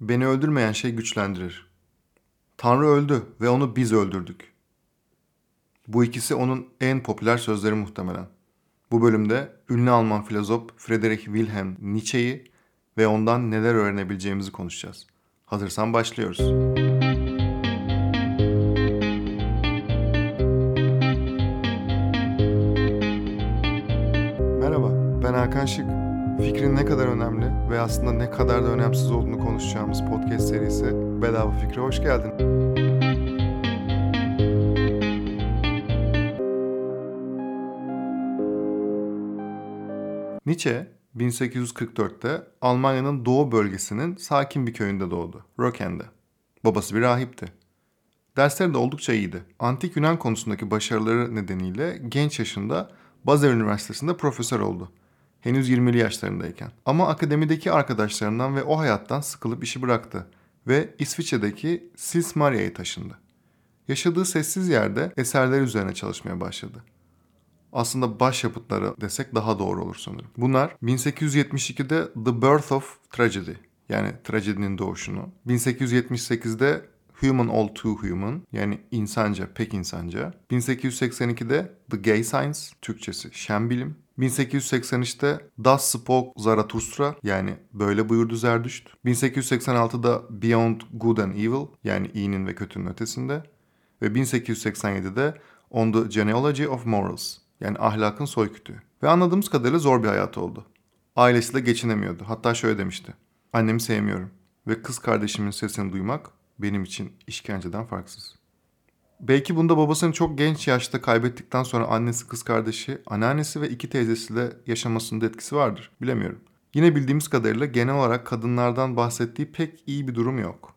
Beni öldürmeyen şey güçlendirir. Tanrı öldü ve onu biz öldürdük. Bu ikisi onun en popüler sözleri muhtemelen. Bu bölümde ünlü Alman filozof Friedrich Wilhelm Nietzsche'yi ve ondan neler öğrenebileceğimizi konuşacağız. Hazırsan başlıyoruz. Merhaba, ben Hakan Şık. Fikrin ne kadar önemli ve aslında ne kadar da önemsiz olduğunu konuşacağımız podcast serisi Bedava Fikre hoş geldin. Nietzsche 1844'te Almanya'nın doğu bölgesinin sakin bir köyünde doğdu, Röken'de. Babası bir rahipti. Dersleri de oldukça iyiydi. Antik Yunan konusundaki başarıları nedeniyle genç yaşında Basel Üniversitesi'nde profesör oldu. Henüz 20'li yaşlarındayken. Ama akademideki arkadaşlarından ve o hayattan sıkılıp işi bıraktı ve İsviçre'deki Sils Maria'ya taşındı. Yaşadığı sessiz yerde eserler üzerine çalışmaya başladı aslında başyapıtları desek daha doğru olur sanırım. Bunlar 1872'de The Birth of Tragedy yani trajedinin doğuşunu, 1878'de Human All Too Human yani insanca pek insanca, 1882'de The Gay Science Türkçesi şen bilim, 1883'te Das Spoke Zarathustra yani böyle buyurdu Zerdüşt, 1886'da Beyond Good and Evil yani iyinin ve kötünün ötesinde ve 1887'de On the Genealogy of Morals yani ahlakın soykütüğü. Ve anladığımız kadarıyla zor bir hayat oldu. Ailesiyle geçinemiyordu. Hatta şöyle demişti. Annemi sevmiyorum ve kız kardeşimin sesini duymak benim için işkenceden farksız. Belki bunda babasını çok genç yaşta kaybettikten sonra annesi, kız kardeşi, anneannesi ve iki teyzesiyle yaşamasında etkisi vardır. Bilemiyorum. Yine bildiğimiz kadarıyla genel olarak kadınlardan bahsettiği pek iyi bir durum yok.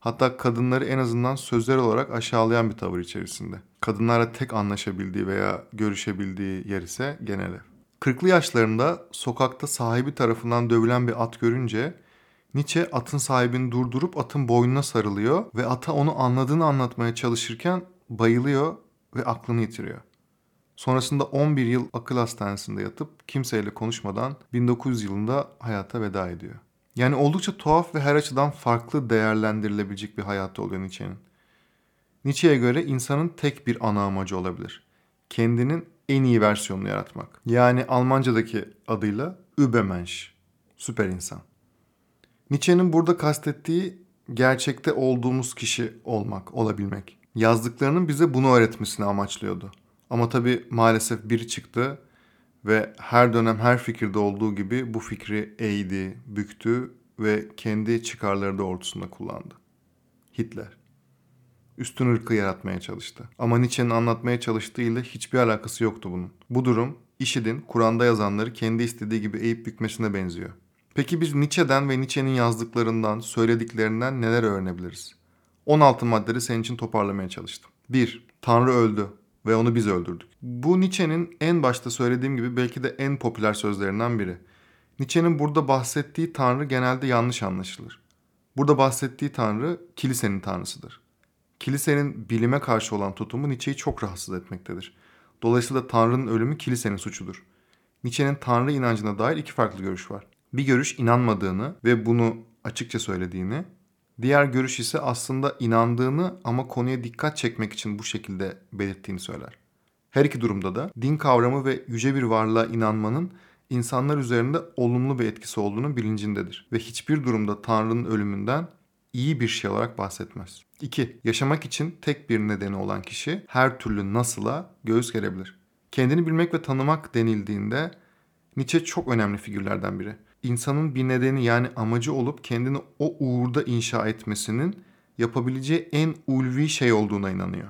Hatta kadınları en azından sözler olarak aşağılayan bir tavır içerisinde. Kadınlarla tek anlaşabildiği veya görüşebildiği yer ise genel ev. 40'lı yaşlarında sokakta sahibi tarafından dövülen bir at görünce Nietzsche atın sahibini durdurup atın boynuna sarılıyor ve ata onu anladığını anlatmaya çalışırken bayılıyor ve aklını yitiriyor. Sonrasında 11 yıl akıl hastanesinde yatıp kimseyle konuşmadan 1900 yılında hayata veda ediyor. Yani oldukça tuhaf ve her açıdan farklı değerlendirilebilecek bir hayatı oluyor Nietzsche'nin. Nietzsche'ye göre insanın tek bir ana amacı olabilir. Kendinin en iyi versiyonunu yaratmak. Yani Almancadaki adıyla Übermensch, süper insan. Nietzsche'nin burada kastettiği gerçekte olduğumuz kişi olmak, olabilmek. Yazdıklarının bize bunu öğretmesini amaçlıyordu. Ama tabii maalesef biri çıktı ve her dönem her fikirde olduğu gibi bu fikri eğdi, büktü ve kendi çıkarları doğrultusunda kullandı. Hitler. Üstün ırkı yaratmaya çalıştı. Ama Nietzsche'nin anlatmaya çalıştığıyla hiçbir alakası yoktu bunun. Bu durum IŞİD'in Kur'an'da yazanları kendi istediği gibi eğip bükmesine benziyor. Peki biz Nietzsche'den ve Nietzsche'nin yazdıklarından, söylediklerinden neler öğrenebiliriz? 16 maddede senin için toparlamaya çalıştım. 1. Tanrı öldü ve onu biz öldürdük. Bu Nietzsche'nin en başta söylediğim gibi belki de en popüler sözlerinden biri. Nietzsche'nin burada bahsettiği tanrı genelde yanlış anlaşılır. Burada bahsettiği tanrı kilisenin tanrısıdır. Kilisenin bilime karşı olan tutumu Nietzsche'yi çok rahatsız etmektedir. Dolayısıyla tanrının ölümü kilisenin suçudur. Nietzsche'nin tanrı inancına dair iki farklı görüş var. Bir görüş inanmadığını ve bunu açıkça söylediğini, Diğer görüş ise aslında inandığını ama konuya dikkat çekmek için bu şekilde belirttiğini söyler. Her iki durumda da din kavramı ve yüce bir varlığa inanmanın insanlar üzerinde olumlu bir etkisi olduğunu bilincindedir ve hiçbir durumda Tanrı'nın ölümünden iyi bir şey olarak bahsetmez. 2. Yaşamak için tek bir nedeni olan kişi her türlü nasıla göğüs gerebilir. Kendini bilmek ve tanımak denildiğinde Nietzsche çok önemli figürlerden biri insanın bir nedeni yani amacı olup kendini o uğurda inşa etmesinin yapabileceği en ulvi şey olduğuna inanıyor.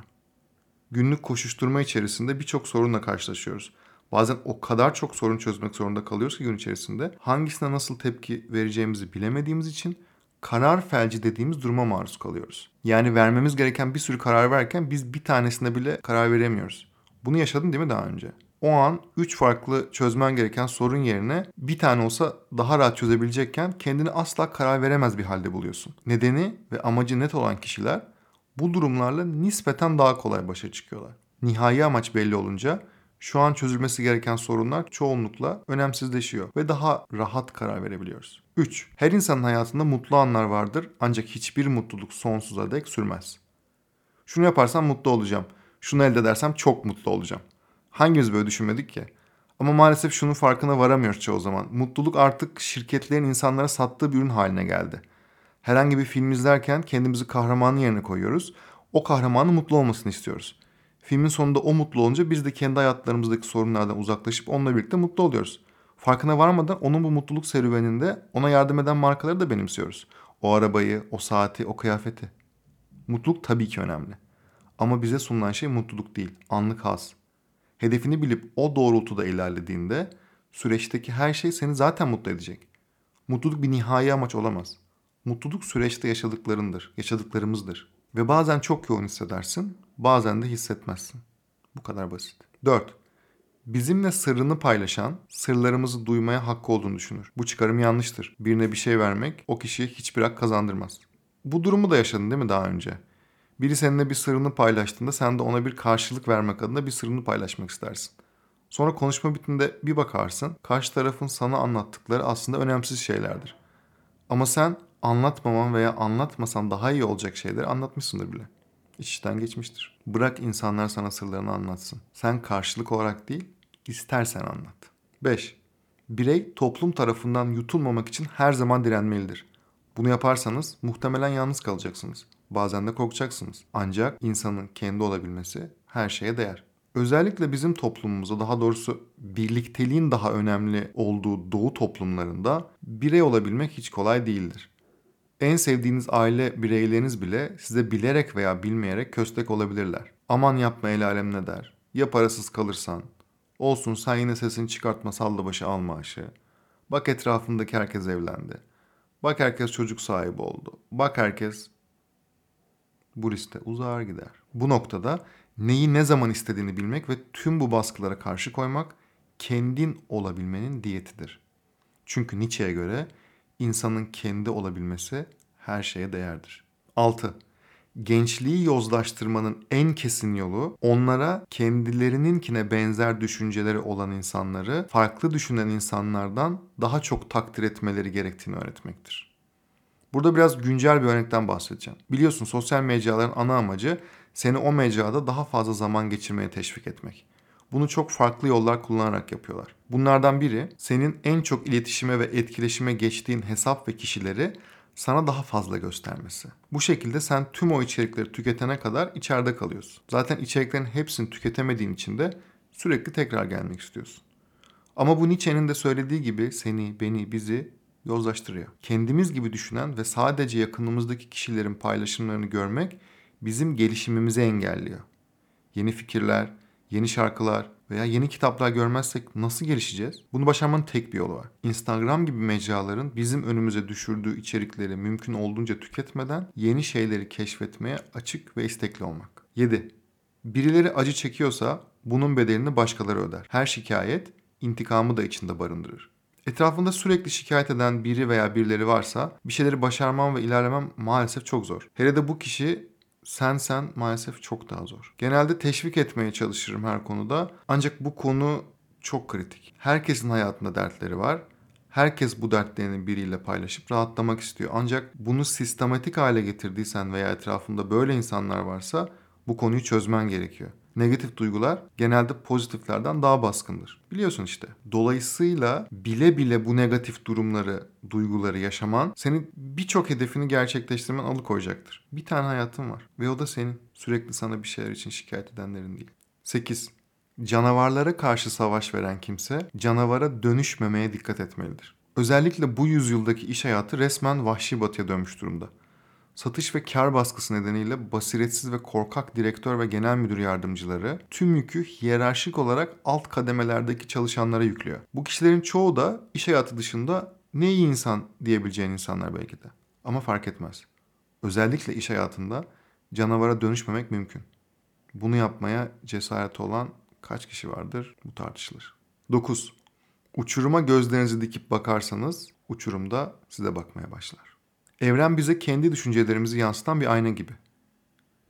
Günlük koşuşturma içerisinde birçok sorunla karşılaşıyoruz. Bazen o kadar çok sorun çözmek zorunda kalıyoruz ki gün içerisinde hangisine nasıl tepki vereceğimizi bilemediğimiz için karar felci dediğimiz duruma maruz kalıyoruz. Yani vermemiz gereken bir sürü karar verken biz bir tanesine bile karar veremiyoruz. Bunu yaşadın değil mi daha önce? O an 3 farklı çözmen gereken sorun yerine bir tane olsa daha rahat çözebilecekken kendini asla karar veremez bir halde buluyorsun. Nedeni ve amacı net olan kişiler bu durumlarla nispeten daha kolay başa çıkıyorlar. Nihai amaç belli olunca Şu an çözülmesi gereken sorunlar çoğunlukla önemsizleşiyor ve daha rahat karar verebiliyoruz. 3. Her insanın hayatında mutlu anlar vardır ancak hiçbir mutluluk sonsuza dek sürmez. Şunu yaparsam mutlu olacağım. Şunu elde edersem çok mutlu olacağım. Hangimiz böyle düşünmedik ki? Ama maalesef şunun farkına varamıyoruz çoğu zaman. Mutluluk artık şirketlerin insanlara sattığı bir ürün haline geldi. Herhangi bir film izlerken kendimizi kahramanın yerine koyuyoruz. O kahramanın mutlu olmasını istiyoruz. Filmin sonunda o mutlu olunca biz de kendi hayatlarımızdaki sorunlardan uzaklaşıp onunla birlikte mutlu oluyoruz. Farkına varmadan onun bu mutluluk serüveninde ona yardım eden markaları da benimsiyoruz. O arabayı, o saati, o kıyafeti. Mutluluk tabii ki önemli. Ama bize sunulan şey mutluluk değil, anlık haz. Hedefini bilip o doğrultuda ilerlediğinde süreçteki her şey seni zaten mutlu edecek. Mutluluk bir nihai amaç olamaz. Mutluluk süreçte yaşadıklarındır, yaşadıklarımızdır. Ve bazen çok yoğun hissedersin, bazen de hissetmezsin. Bu kadar basit. 4. Bizimle sırrını paylaşan, sırlarımızı duymaya hakkı olduğunu düşünür. Bu çıkarım yanlıştır. Birine bir şey vermek o kişiye hiçbir hak kazandırmaz. Bu durumu da yaşadın değil mi daha önce? Biri seninle bir sırrını paylaştığında sen de ona bir karşılık vermek adına bir sırrını paylaşmak istersin. Sonra konuşma bittiğinde bir bakarsın, karşı tarafın sana anlattıkları aslında önemsiz şeylerdir. Ama sen anlatmaman veya anlatmasan daha iyi olacak şeyleri anlatmışsındır bile. İşten geçmiştir. Bırak insanlar sana sırlarını anlatsın. Sen karşılık olarak değil, istersen anlat. 5. Birey toplum tarafından yutulmamak için her zaman direnmelidir. Bunu yaparsanız muhtemelen yalnız kalacaksınız. Bazen de korkacaksınız. Ancak insanın kendi olabilmesi her şeye değer. Özellikle bizim toplumumuzda daha doğrusu birlikteliğin daha önemli olduğu doğu toplumlarında birey olabilmek hiç kolay değildir. En sevdiğiniz aile bireyleriniz bile size bilerek veya bilmeyerek köstek olabilirler. Aman yapma el alem ne der? Ya parasız kalırsan? Olsun sen yine sesini çıkartma salla başı al maaşı. Bak etrafındaki herkes evlendi. Bak herkes çocuk sahibi oldu. Bak herkes bu liste uzar gider. Bu noktada neyi ne zaman istediğini bilmek ve tüm bu baskılara karşı koymak kendin olabilmenin diyetidir. Çünkü Nietzsche'ye göre insanın kendi olabilmesi her şeye değerdir. 6. Gençliği yozlaştırmanın en kesin yolu onlara kendilerininkine benzer düşünceleri olan insanları farklı düşünen insanlardan daha çok takdir etmeleri gerektiğini öğretmektir. Burada biraz güncel bir örnekten bahsedeceğim. Biliyorsun sosyal mecraların ana amacı seni o mecrada daha fazla zaman geçirmeye teşvik etmek. Bunu çok farklı yollar kullanarak yapıyorlar. Bunlardan biri senin en çok iletişime ve etkileşime geçtiğin hesap ve kişileri sana daha fazla göstermesi. Bu şekilde sen tüm o içerikleri tüketene kadar içeride kalıyorsun. Zaten içeriklerin hepsini tüketemediğin için de sürekli tekrar gelmek istiyorsun. Ama bu Nietzsche'nin de söylediği gibi seni, beni, bizi yozlaştırıyor. Kendimiz gibi düşünen ve sadece yakınımızdaki kişilerin paylaşımlarını görmek bizim gelişimimizi engelliyor. Yeni fikirler, yeni şarkılar veya yeni kitaplar görmezsek nasıl gelişeceğiz? Bunu başarmanın tek bir yolu var. Instagram gibi mecraların bizim önümüze düşürdüğü içerikleri mümkün olduğunca tüketmeden yeni şeyleri keşfetmeye açık ve istekli olmak. 7. Birileri acı çekiyorsa bunun bedelini başkaları öder. Her şikayet intikamı da içinde barındırır. Etrafında sürekli şikayet eden biri veya birileri varsa bir şeyleri başarmam ve ilerlemem maalesef çok zor. Hele de bu kişi sen sen maalesef çok daha zor. Genelde teşvik etmeye çalışırım her konuda. Ancak bu konu çok kritik. Herkesin hayatında dertleri var. Herkes bu dertlerini biriyle paylaşıp rahatlamak istiyor. Ancak bunu sistematik hale getirdiysen veya etrafında böyle insanlar varsa bu konuyu çözmen gerekiyor negatif duygular genelde pozitiflerden daha baskındır. Biliyorsun işte. Dolayısıyla bile bile bu negatif durumları, duyguları yaşaman seni birçok hedefini gerçekleştirmen alıkoyacaktır. Bir tane hayatın var ve o da senin. Sürekli sana bir şeyler için şikayet edenlerin değil. 8. Canavarlara karşı savaş veren kimse canavara dönüşmemeye dikkat etmelidir. Özellikle bu yüzyıldaki iş hayatı resmen vahşi batıya dönmüş durumda. Satış ve kar baskısı nedeniyle basiretsiz ve korkak direktör ve genel müdür yardımcıları tüm yükü hiyerarşik olarak alt kademelerdeki çalışanlara yüklüyor. Bu kişilerin çoğu da iş hayatı dışında ne iyi insan diyebileceğin insanlar belki de. Ama fark etmez. Özellikle iş hayatında canavara dönüşmemek mümkün. Bunu yapmaya cesareti olan kaç kişi vardır bu tartışılır. 9. Uçuruma gözlerinizi dikip bakarsanız uçurumda size bakmaya başlar. Evren bize kendi düşüncelerimizi yansıtan bir ayna gibi.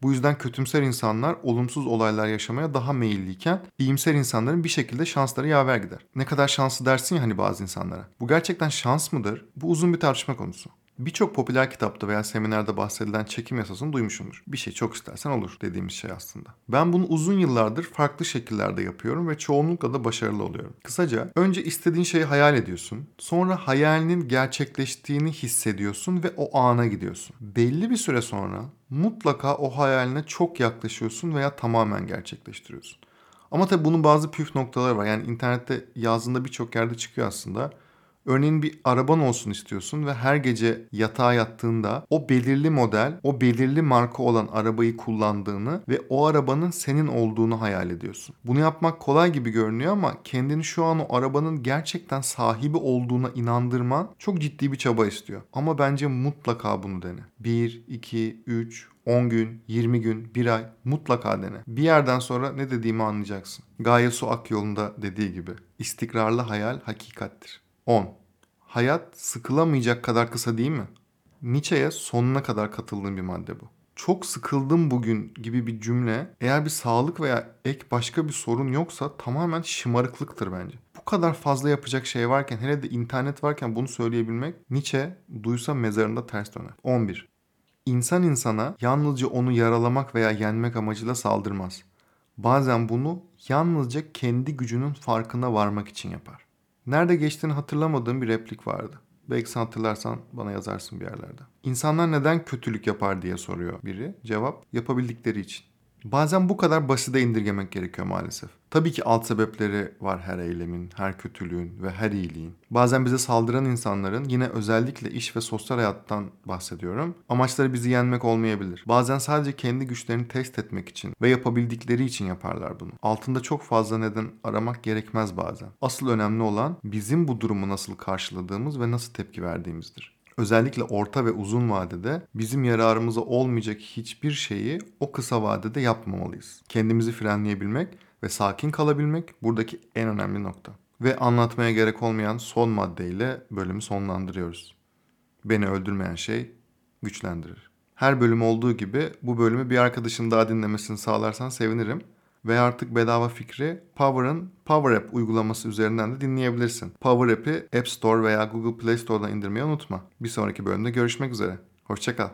Bu yüzden kötümser insanlar olumsuz olaylar yaşamaya daha meyilliyken iyimser insanların bir şekilde şansları yaver gider. Ne kadar şanslı dersin ya hani bazı insanlara. Bu gerçekten şans mıdır? Bu uzun bir tartışma konusu. Birçok popüler kitapta veya seminerde bahsedilen çekim yasasını duymuşumdur. Bir şey çok istersen olur dediğimiz şey aslında. Ben bunu uzun yıllardır farklı şekillerde yapıyorum ve çoğunlukla da başarılı oluyorum. Kısaca önce istediğin şeyi hayal ediyorsun. Sonra hayalinin gerçekleştiğini hissediyorsun ve o ana gidiyorsun. Belli bir süre sonra mutlaka o hayaline çok yaklaşıyorsun veya tamamen gerçekleştiriyorsun. Ama tabii bunun bazı püf noktaları var. Yani internette yazdığında birçok yerde çıkıyor aslında. Örneğin bir araban olsun istiyorsun ve her gece yatağa yattığında o belirli model, o belirli marka olan arabayı kullandığını ve o arabanın senin olduğunu hayal ediyorsun. Bunu yapmak kolay gibi görünüyor ama kendini şu an o arabanın gerçekten sahibi olduğuna inandırman çok ciddi bir çaba istiyor. Ama bence mutlaka bunu dene. 1, 2, 3, 10 gün, 20 gün, 1 ay mutlaka dene. Bir yerden sonra ne dediğimi anlayacaksın. Gaye Su Akyol'unda dediği gibi istikrarlı hayal hakikattir. 10. Hayat sıkılamayacak kadar kısa değil mi? Nietzsche'ye sonuna kadar katıldığım bir madde bu. Çok sıkıldım bugün gibi bir cümle eğer bir sağlık veya ek başka bir sorun yoksa tamamen şımarıklıktır bence. Bu kadar fazla yapacak şey varken hele de internet varken bunu söyleyebilmek Nietzsche duysa mezarında ters döner. 11. İnsan insana yalnızca onu yaralamak veya yenmek amacıyla saldırmaz. Bazen bunu yalnızca kendi gücünün farkına varmak için yapar. Nerede geçtiğini hatırlamadığım bir replik vardı. Belki sen hatırlarsan bana yazarsın bir yerlerde. İnsanlar neden kötülük yapar diye soruyor biri. Cevap yapabildikleri için. Bazen bu kadar basite indirgemek gerekiyor maalesef. Tabii ki alt sebepleri var her eylemin, her kötülüğün ve her iyiliğin. Bazen bize saldıran insanların yine özellikle iş ve sosyal hayattan bahsediyorum. Amaçları bizi yenmek olmayabilir. Bazen sadece kendi güçlerini test etmek için ve yapabildikleri için yaparlar bunu. Altında çok fazla neden aramak gerekmez bazen. Asıl önemli olan bizim bu durumu nasıl karşıladığımız ve nasıl tepki verdiğimizdir. Özellikle orta ve uzun vadede bizim yararımıza olmayacak hiçbir şeyi o kısa vadede yapmamalıyız. Kendimizi frenleyebilmek ve sakin kalabilmek buradaki en önemli nokta. Ve anlatmaya gerek olmayan son maddeyle bölümü sonlandırıyoruz. Beni öldürmeyen şey güçlendirir. Her bölüm olduğu gibi bu bölümü bir arkadaşın daha dinlemesini sağlarsan sevinirim. Ve artık bedava fikri Power'ın Power App uygulaması üzerinden de dinleyebilirsin. Power App'i App Store veya Google Play Store'dan indirmeyi unutma. Bir sonraki bölümde görüşmek üzere. Hoşçakal.